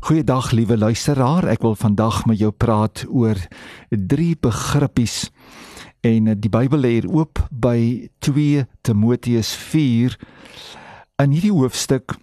Goeiedag liewe luisteraar, ek wil vandag met jou praat oor drie begrippies. En die Bybel lê hier oop by 2 Timoteus 4. In hierdie hoofstuk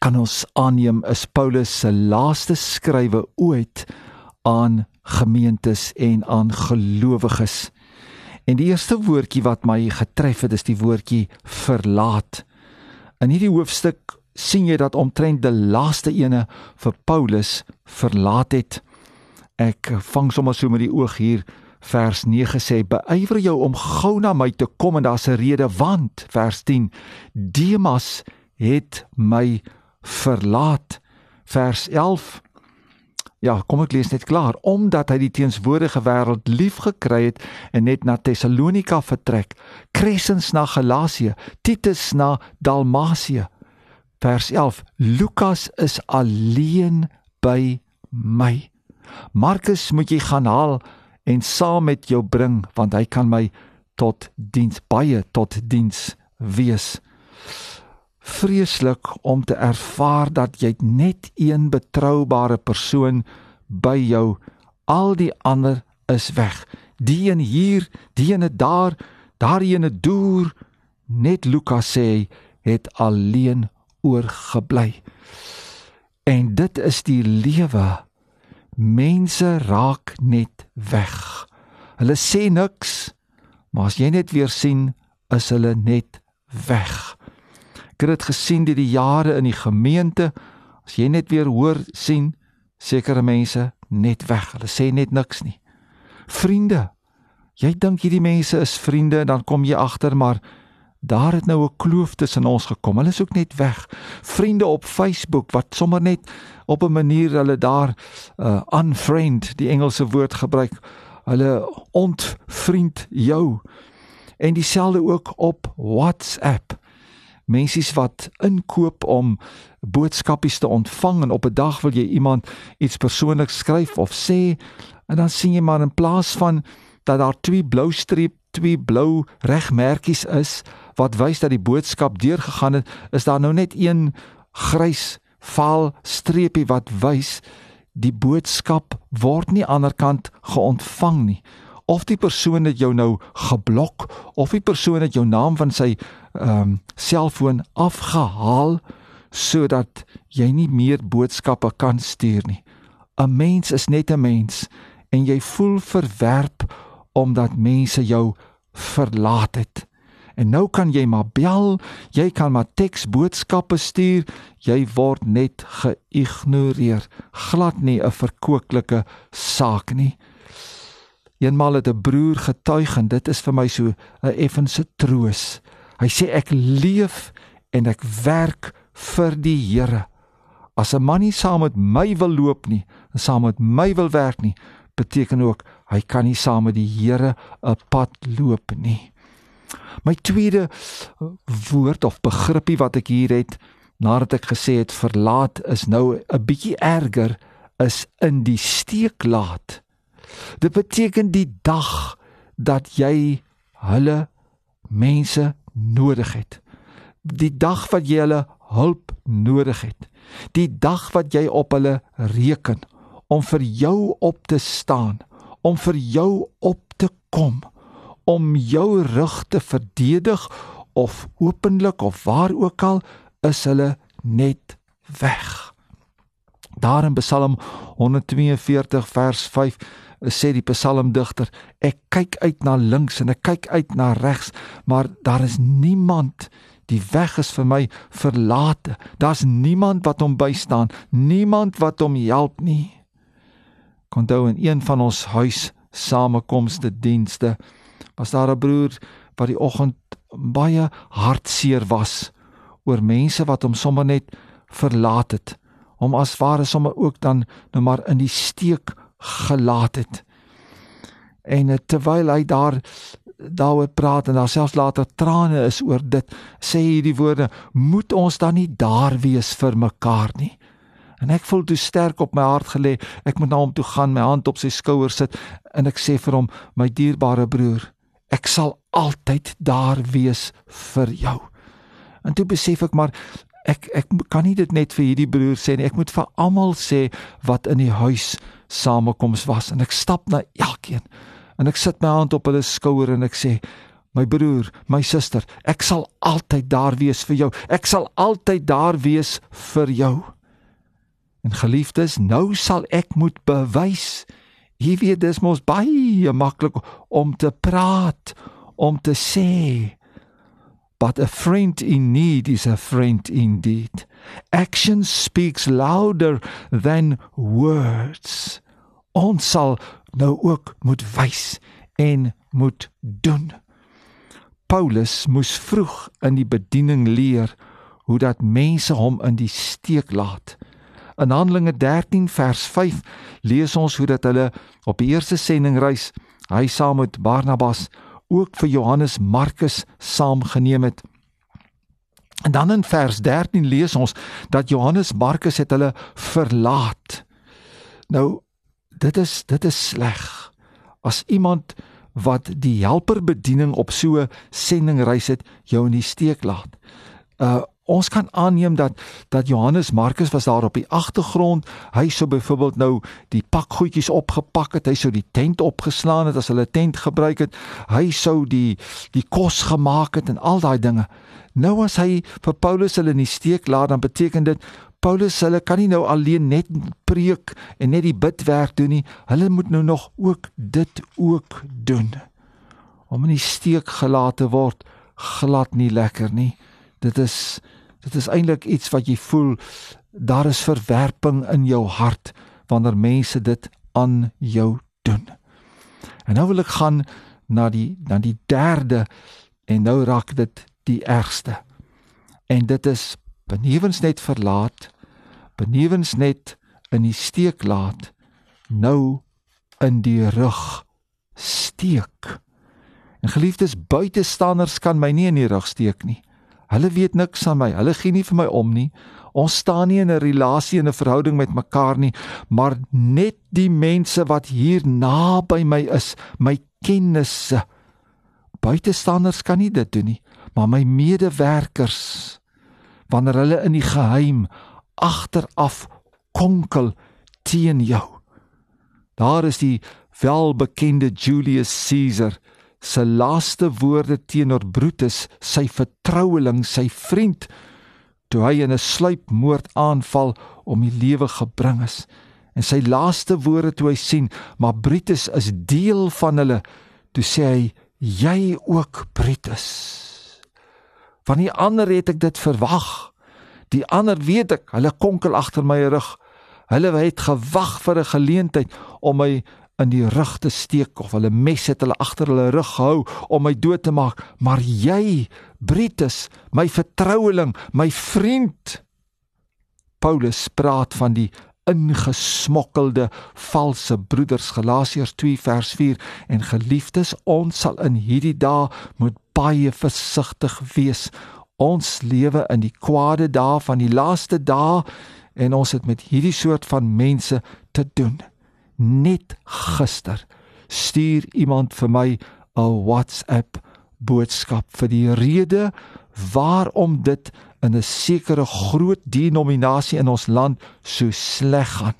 kan ons aanneem is Paulus se laaste skrywe ooit aan gemeentes en aan gelowiges. En die eerste woordjie wat my getref het is die woordjie verlaat. In hierdie hoofstuk sien jy dat omtrent die laaste ene vir Paulus verlaat het. Ek vang sommer so met die oog hier vers 9 sê beywer jou om gou na my te kom en daar's 'n rede want vers 10 Demas het my verlaat vers 11 Ja, kom ek lees net klaar omdat hy die teenswoordige wêreld liefgekry het en net na Tessalonika vertrek Crescens na Galasië Titus na Dalmasie vers 11 Lukas is alleen by my. Markus moet jy gaan haal en saam met jou bring want hy kan my tot diens baie tot diens wees. Vreeslik om te ervaar dat jy net een betroubare persoon by jou al die ander is weg. Die een hier die een daar daar een deur net Lukas sê het alleen oorgebly. En dit is die lewe. Mense raak net weg. Hulle sê niks, maar as jy net weer sien, is hulle net weg. Ek het dit gesien deur die jare in die gemeente. As jy net weer hoor sien, sekere mense net weg. Hulle sê net niks nie. Vriende. Jy dink hierdie mense is vriende, dan kom jy agter maar Daar het nou 'n kloof tussen ons gekom. Hulle is ook net weg. Vriende op Facebook wat sommer net op 'n manier hulle daar uh unfriend die Engelse woord gebruik. Hulle ontvriend jou. En dieselfde ook op WhatsApp. Mensies wat inkoop om boodskapies te ontvang en op 'n dag wil jy iemand iets persoonliks skryf of sê en dan sien jy maar in plaas van dat daar twee blou streep twee blou regmerkies is wat wys dat die boodskap deurgegaan het, is daar nou net een grys vaal streepie wat wys die boodskap word nie aan die ander kant geontvang nie. Of die persoon het jou nou geblok of die persoon het jou naam van sy ehm um, selfoon afgehaal sodat jy nie meer boodskappe kan stuur nie. 'n Mens is net 'n mens en jy voel verwerp omdat mense jou verlaat het. En nou kan jy maar bel, jy kan maar teksboodskappe stuur, jy word net geïgnoreer. Glad nie 'n verkwikkelike saak nie. Eenmal het 'n broer getuig en dit is vir my so 'n effense troos. Hy sê ek leef en ek werk vir die Here. As 'n man nie saam met my wil loop nie, saam met my wil werk nie, beteken ook hy kan nie saam met die Here 'n pad loop nie. My tweede woord of begripie wat ek hier het nadat ek gesê het verlaat is nou 'n bietjie erger is in die steek laat. Dit beteken die dag dat jy hulle mense nodig het. Die dag wat jy hulle hulp nodig het. Die dag wat jy op hulle reken om vir jou op te staan, om vir jou op te kom, om jou rug te verdedig of openlik of waar ook al is hulle net weg. Daar in Psalm 142 vers 5 sê die psalmdigter ek kyk uit na links en ek kyk uit na regs maar daar is niemand die weg is vir my verlate daar's niemand wat hom bystaan niemand wat hom help nie Onthou in een van ons huis samekomste dienste was daar 'n broer wat die oggend baie hartseer was oor mense wat hom sommer net verlaat het hom as ware sommer ook dan nou maar in die steek gelaat het en eh, terwyl hy daar daaroor praat en daar selfs later trane is oor dit sê hy die woorde moet ons dan nie daar wees vir mekaar nie En ek voel toe sterk op my hart gelê. Ek moet na hom toe gaan, my hand op sy skouer sit en ek sê vir hom, my dierbare broer, ek sal altyd daar wees vir jou. En toe besef ek maar ek ek kan nie dit net vir hierdie broer sê nie. Ek moet vir almal sê wat in die huis samekoms was en ek stap na elkeen en ek sit my hand op hulle skouer en ek sê my broer, my suster, ek sal altyd daar wees vir jou. Ek sal altyd daar wees vir jou. En geliefdes, nou sal ek moet bewys. Jy weet dis mos baie maklik om te praat, om te sê. But a friend in need is a friend indeed. Action speaks louder than words. Ons sal nou ook moet wys en moet doen. Paulus moes vroeg in die bediening leer hoe dat mense hom in die steek laat. In Handelinge 13 vers 5 lees ons hoe dat hulle op die eerste sendingreis hy saam met Barnabas ook vir Johannes Markus saamgeneem het. En dan in vers 13 lees ons dat Johannes Markus het hulle verlaat. Nou dit is dit is sleg. As iemand wat die helperbediening op so sendingreis het jou in die steek laat. Uh ons kan aanneem dat dat Johannes Markus was daar op die agtergrond. Hy sou byvoorbeeld nou die pakgoedjies opgepak het, hy sou die tent opgeslaan het as hulle tent gebruik het. Hy sou die die kos gemaak het en al daai dinge. Nou as hy vir Paulus hulle in die steek laat, dan beteken dit Paulus hulle kan nie nou alleen net preek en net die bidwerk doen nie. Hulle moet nou nog ook dit ook doen. Om in die steek gelaat te word glad nie lekker nie. Dit is dit is eintlik iets wat jy voel daar is verwerping in jou hart wanneer mense dit aan jou doen. En nou wil ek gaan na die na die derde en nou raak dit die ergste. En dit is benewens net verlaat, benewens net in die steek laat, nou in die rug steek. En geliefdes, buitestanders kan my nie in die rug steek nie. Hulle weet niks van my. Hulle gee nie vir my om nie. Ons staan nie in 'n relasie en 'n verhouding met mekaar nie, maar net die mense wat hier naby my is, my kennisse. Buitestanders kan nie dit doen nie, maar my medewerkers wanneer hulle in die geheim agteraf konkel teen jou. Daar is die welbekende Julius Caesar se laaste woorde teenoor Brutus, sy vertroueling, sy vriend, toe hy in 'n sluipmoord aanval om die lewe gebring is. En sy laaste woorde toe hy sien, maar Brutus is deel van hulle, toe sê hy, jy ook Brutus. Van die ander het ek dit verwag. Die ander weet ek, hulle konkel agter my rug. Hulle het gewag vir 'n geleentheid om my in die rug te steek of hulle mes het hulle agter hulle rug gehou om my dood te maak. Maar jy, Brutus, my vertroueling, my vriend, Paulus praat van die ingesmokkelde valse broeders Galasiërs 2 vers 4 en geliefdes ons sal in hierdie dae moet baie versigtig wees. Ons lewe in die kwade dae van die laaste dae en ons het met hierdie soort van mense te doen net gister stuur iemand vir my 'n WhatsApp boodskap vir die rede waarom dit in 'n sekere groot denominasie in ons land so sleg gaan.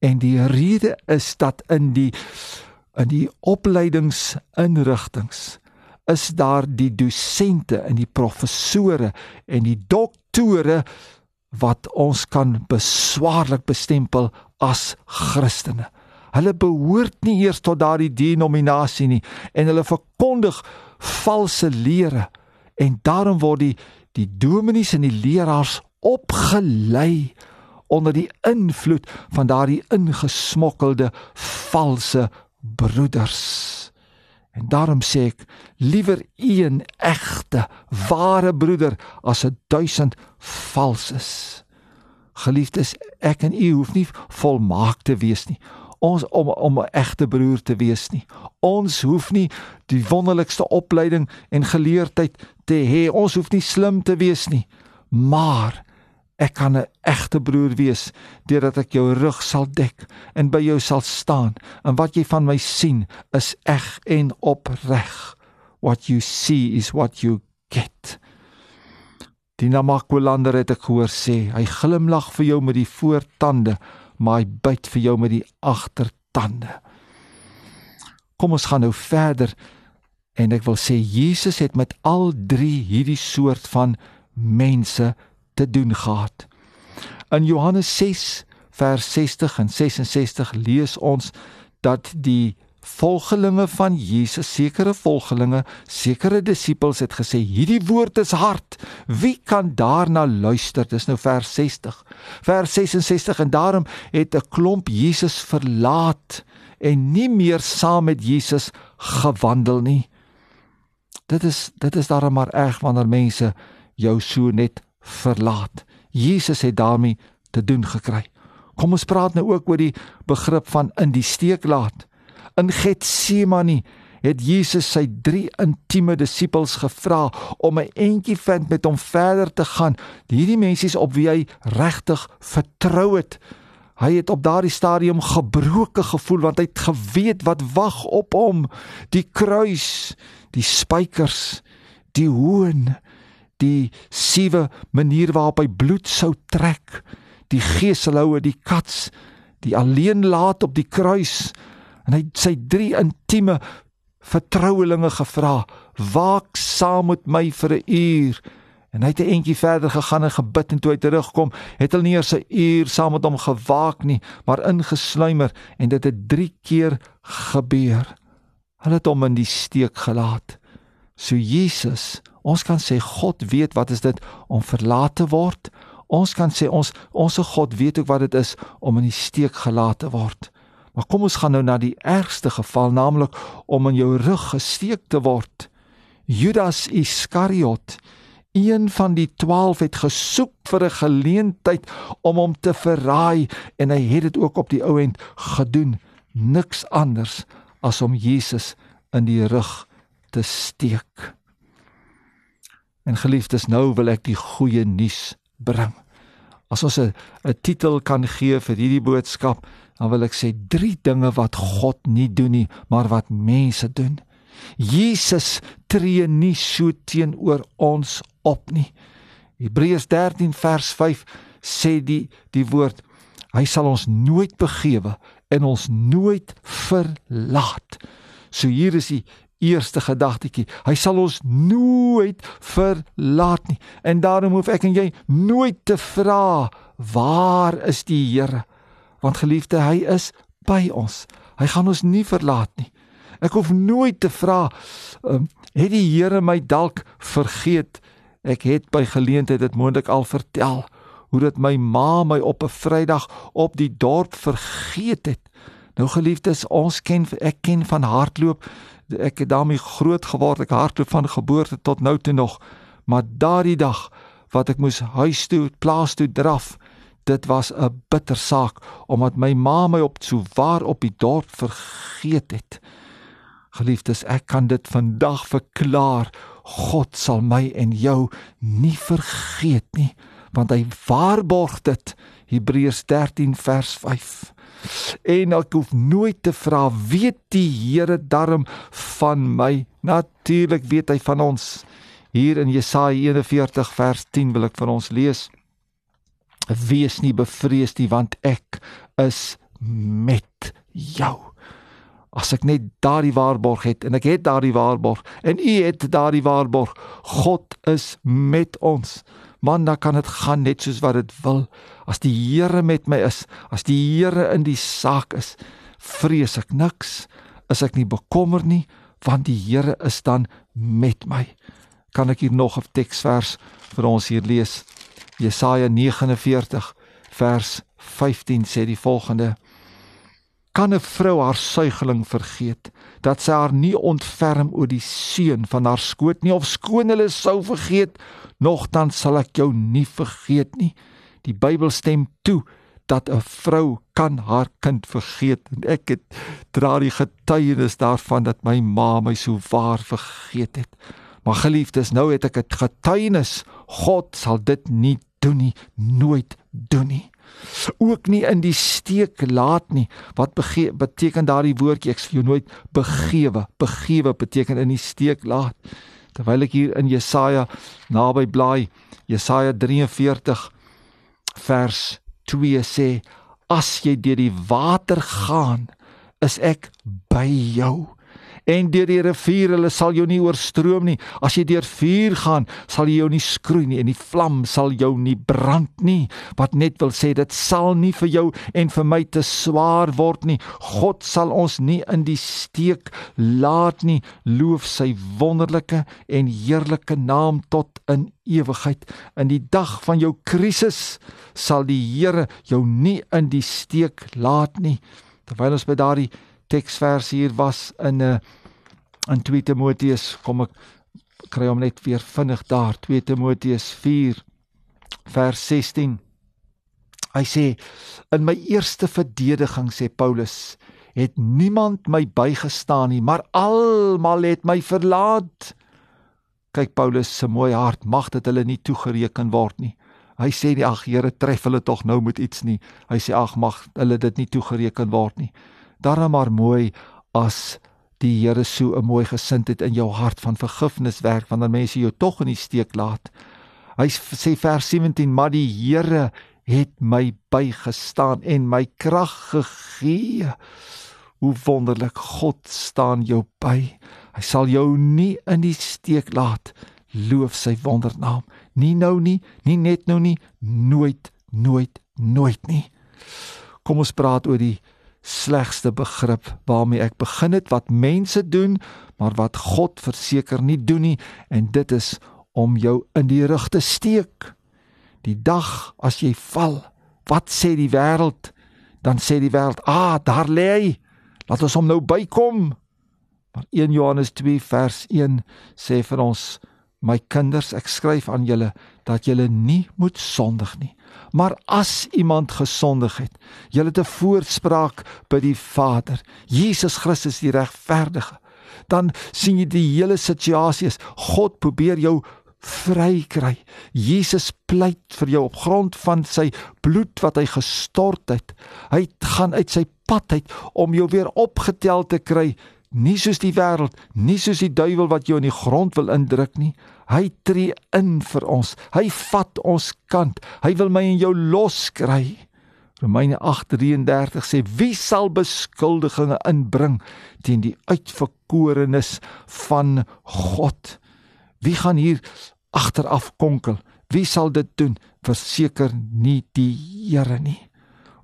En die rede is dat in die in die opleidingsinrigtinge is daar die dosente en die professore en die doktore wat ons kan beswaarlik bestempel as Christene. Hulle behoort nie eers tot daardie denominasie nie en hulle verkondig valse lere en daarom word die die dominees en die leraars opgelei onder die invloed van daardie ingesmokkelde valse broeders. En daarom sê ek liewer een egte ware broeder as 'n duisend valses. Geliefdes, ek en u hoef nie volmaak te wees nie ons om om 'n egte broer te wees nie. Ons hoef nie die wonderlikste opleiding en geleerdheid te hê. Ons hoef nie slim te wees nie. Maar ek kan 'n egte broer wees deurdat ek jou rug sal dek en by jou sal staan en wat jy van my sien is eg en opreg. What you see is what you get. Die Namakwalander het ek gehoor sê, hy glimlag vir jou met die voortande, maar hy byt vir jou met die agtertande. Kom ons gaan nou verder en ek wil sê Jesus het met al drie hierdie soort van mense te doen gehad. In Johannes 6 vers 60 en 66 lees ons dat die volgelinge van Jesus, sekere volgelinge, sekere disippels het gesê hierdie woord is hard. Wie kan daarna luister? Dis nou vers 60. Vers 66 en daarom het 'n klomp Jesus verlaat en nie meer saam met Jesus gewandel nie. Dit is dit is daarom maar erg wanneer mense jou so net verlaat. Jesus het daarmee te doen gekry. Kom ons praat nou ook oor die begrip van in die steek laat. In Getsemane het Jesus sy drie intieme disippels gevra om 'n entjie vind met hom verder te gaan. Hierdie mense op wie hy regtig vertrou het. Hy het op daardie stadium gebroke gevoel want hy het geweet wat wag op hom. Die kruis, die spykers, die hoon, die sewe manier waarop hy bloed sou trek, die geeselhoue, die kats, die alleen laat op die kruis en hy sy drie intieme vertrouelinge gevra waak saam met my vir 'n uur. En hy het 'n entjie verder gegaan en gebid en toe hy terugkom het hulle nie eers 'n uur saam met hom gewaak nie maar ingesluimer en dit het 3 keer gebeur. Hulle het hom in die steek gelaat. So Jesus ons kan sê God weet wat is dit om verlaat te word. Ons kan sê ons ons God weet ook wat dit is om in die steek gelaat te word Maar kom ons gaan nou na die ergste geval, naamlik om in jou rug gesteek te word. Judas Iskariot, een van die 12 het gesoek vir 'n geleentheid om hom te verraai en hy het dit ook op die ou end gedoen. Niks anders as om Jesus in die rug te steek. En geliefdes, nou wil ek die goeie nuus bring. As ons 'n 'n titel kan gee vir hierdie boodskap, dan wil ek sê drie dinge wat God nie doen nie, maar wat mense doen. Jesus tree nie so teenoor ons op nie. Hebreërs 13 vers 5 sê die die woord hy sal ons nooit begewe en ons nooit verlaat. So hier is die eerste gedagtetjie. Hy sal ons nooit verlaat nie. En daarom hoef ek en jy nooit te vra waar is die Here? Want geliefde hy is by ons. Hy gaan ons nie verlaat nie. Ek hoef nooit te vra, um, het die Here my dalk vergeet? Ek het by geleentheid dit moontlik al vertel hoe dit my ma my op 'n Vrydag op die dorp vergeet het. Nou geliefdes, ons ken ek ken van hardloop. Ek het daarmee groot geword. Ek hardloop van geboorte tot nou toe nog. Maar daardie dag wat ek moes huis toe, plaas toe draf, dit was 'n bitter saak omdat my ma my op so waar op die dorp vergeet het. Geliefdes, ek kan dit vandag verklaar. God sal my en jou nie vergeet nie, want hy waarborg dit. Hebreërs 13 vers 5. En ek hoef nooit te vra, weet die Here darm van my? Natuurlik weet hy van ons. Hier in Jesaja 41 vers 10 wil ek vir ons lees wees nie bevrees nie want ek is met jou. As ek net daardie waarborg het en ek het daardie waarborg en u het daardie waarborg, God is met ons. Man, dan kan dit gaan net soos wat dit wil. As die Here met my is, as die Here in die saak is, vrees ek niks. Is ek nie bekommer nie, want die Here is dan met my. Kan ek hier nog 'n teksvers vir ons hier lees? Jesaja 49 vers 15 sê die volgende: Kan 'n vrou haar suigeling vergeet dat sy haar nie ontferm oor die seun van haar skoot nie of skoon hulle sou vergeet nogtans sal ek jou nie vergeet nie. Die Bybel stem toe dat 'n vrou kan haar kind vergeet en ek het dra die getuienis daarvan dat my ma my so waar vergeet het. Maar geliefdes, nou het ek 'n getuienis. God sal dit nie doen nie, nooit doen nie. Ook nie in die steek laat nie. Wat beteken daardie woordjie? Ek sê jou nooit begewe. Begewe beteken in die steek laat. Terwyl ek hier in Jesaja naby blaai, Jesaja 43 vers 2 sê as jy deur die water gaan is ek by jou en deur die rivier hulle sal jou nie oorstroom nie. As jy deur vuur gaan, sal jy jou nie skroei nie en die vlam sal jou nie brand nie. Wat net wil sê dit sal nie vir jou en vir my te swaar word nie. God sal ons nie in die steek laat nie. Loof sy wonderlike en heerlike naam tot in ewigheid. In die dag van jou krisis sal die Here jou nie in die steek laat nie. Terwyl ons by daardie teksvers hier was in 'n eh, in 2 Timoteus kom ek kry hom net weer vinnig daar 2 Timoteus 4 vers 16 Hy sê in my eerste verdediging sê Paulus het niemand my bygestaan nie maar almal het my verlaat. Kyk Paulus se mooi hart mag dit hulle nie toegereken word nie. Hy sê die ag Here tref hulle tog nou met iets nie. Hy sê ag mag hulle dit nie toegereken word nie darm maar mooi as die Here so 'n mooi gesindheid in jou hart van vergifnis werk wanneer mense jou tog in die steek laat. Hy sê vers 17: "Maar die Here het my bygestaan en my krag gegee." Hoe wonderlik God staan jou by. Hy sal jou nie in die steek laat. Loof sy wondernaam. Nie nou nie, nie net nou nie, nooit, nooit, nooit nie. Kom ons praat oor die slegste begrip waarmee ek begin het wat mense doen, maar wat God verseker nie doen nie en dit is om jou in die rug te steek. Die dag as jy val, wat sê die wêreld? Dan sê die wêreld: "Ah, daar lê hy. Laat ons hom nou bykom." Maar 1 Johannes 2 vers 1 sê vir ons: "My kinders, ek skryf aan julle dat julle nie moet sondig nie." Maar as iemand gesondig het, jy het 'n voorspraak by die Vader, Jesus Christus die regverdige, dan sien jy die hele situasie is God probeer jou vry kry. Jesus pleit vir jou op grond van sy bloed wat hy gestort het. Hy gaan uit sy pad uit om jou weer opgetel te kry nie soos die wêreld, nie soos die duiwel wat jou in die grond wil indruk nie. Hy tree in vir ons. Hy vat ons kant. Hy wil my en jou loskry. Romeine 8:33 sê wie sal beskuldigings inbring teen die uitverkorenes van God? Wie gaan hier agteraf konkel? Wie sal dit doen? Verseker nie die Here nie.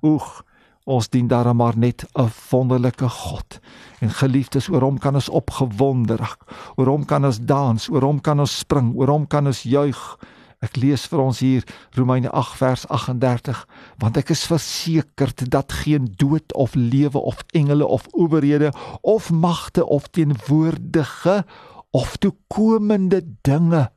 Oeg, ons dien daarom maar net 'n wonderlike God. En geliefdes, oor hom kan ons opgewonde raak. Oor hom kan ons dans, oor hom kan ons spring, oor hom kan ons juig. Ek lees vir ons hier Romeine 8 vers 38, want ek is versekerd dat geen dood of lewe of engele of owerhede of magte of teenwoordige of toekomende dinge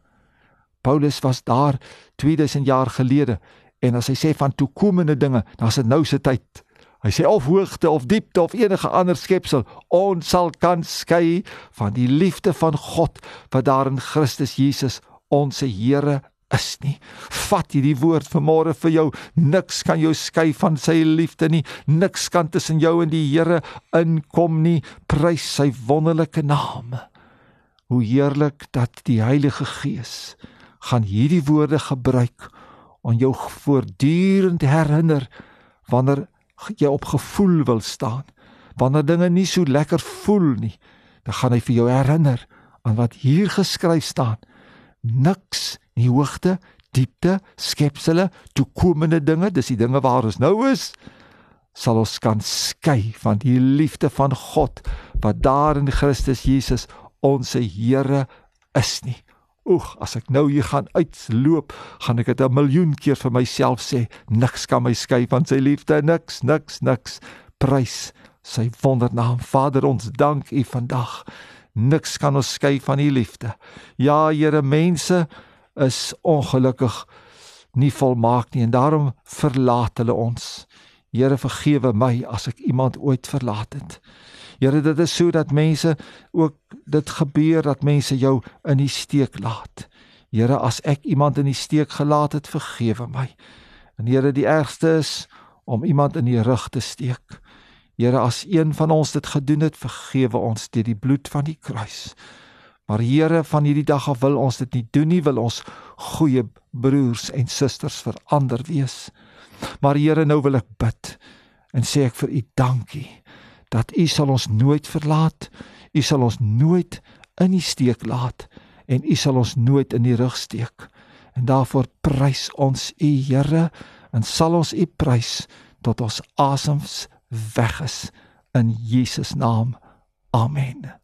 Paulus was daar 2000 jaar gelede en as hy sê van toekomende dinge, dan is dit nou se tyd. Hy sê of hoogte of diepte of enige ander skepsel, ons sal kan skei van die liefde van God wat daar in Christus Jesus ons Here is nie. Vat hierdie woord vanmôre vir jou. Niks kan jou skei van sy liefde nie. Niks kan tussen jou en die Here inkom nie. Prys sy wonderlike naam. Hoe heerlik dat die Heilige Gees gaan hierdie woorde gebruik om jou voortdurend herinner wanneer jy op gevoel wil staan. Wanneer dinge nie so lekker voel nie, dan gaan hy vir jou herinner aan wat hier geskryf staan. Niks in die hoogte, diepte, skepsele, toekomende dinge, dis die dinge waar ons nou is, sal ons kan skei van die liefde van God wat daar in Christus Jesus ons Here is nie. Oeg, as ek nou hier gaan uitloop, gaan ek dit 'n miljoen keer vir myself sê, niks kan my skei van sy liefde, niks, niks, niks. Prys sy wondernaam. Vader, ons dank U vandag. Niks kan ons skei van U liefde. Ja, Here, mense is ongelukkig nie volmaak nie en daarom verlaat hulle ons. Here, vergewe my as ek iemand ooit verlaat het. Here dit is so dat mense ook dit gebeur dat mense jou in die steek laat. Here as ek iemand in die steek gelaat het, vergewe my. En Here die ergste is om iemand in die rug te steek. Here as een van ons dit gedoen het, vergewe ons deur die bloed van die kruis. Maar Here, van hierdie dag af wil ons dit nie doen nie, wil ons goeie broers en susters vir ander wees. Maar Here, nou wil ek bid en sê ek vir U dankie dat U sal ons nooit verlaat. U sal ons nooit in die steek laat en U sal ons nooit in die rug steek. En daarvoor prys ons U Here en sal ons U prys tot ons asems weg is in Jesus naam. Amen.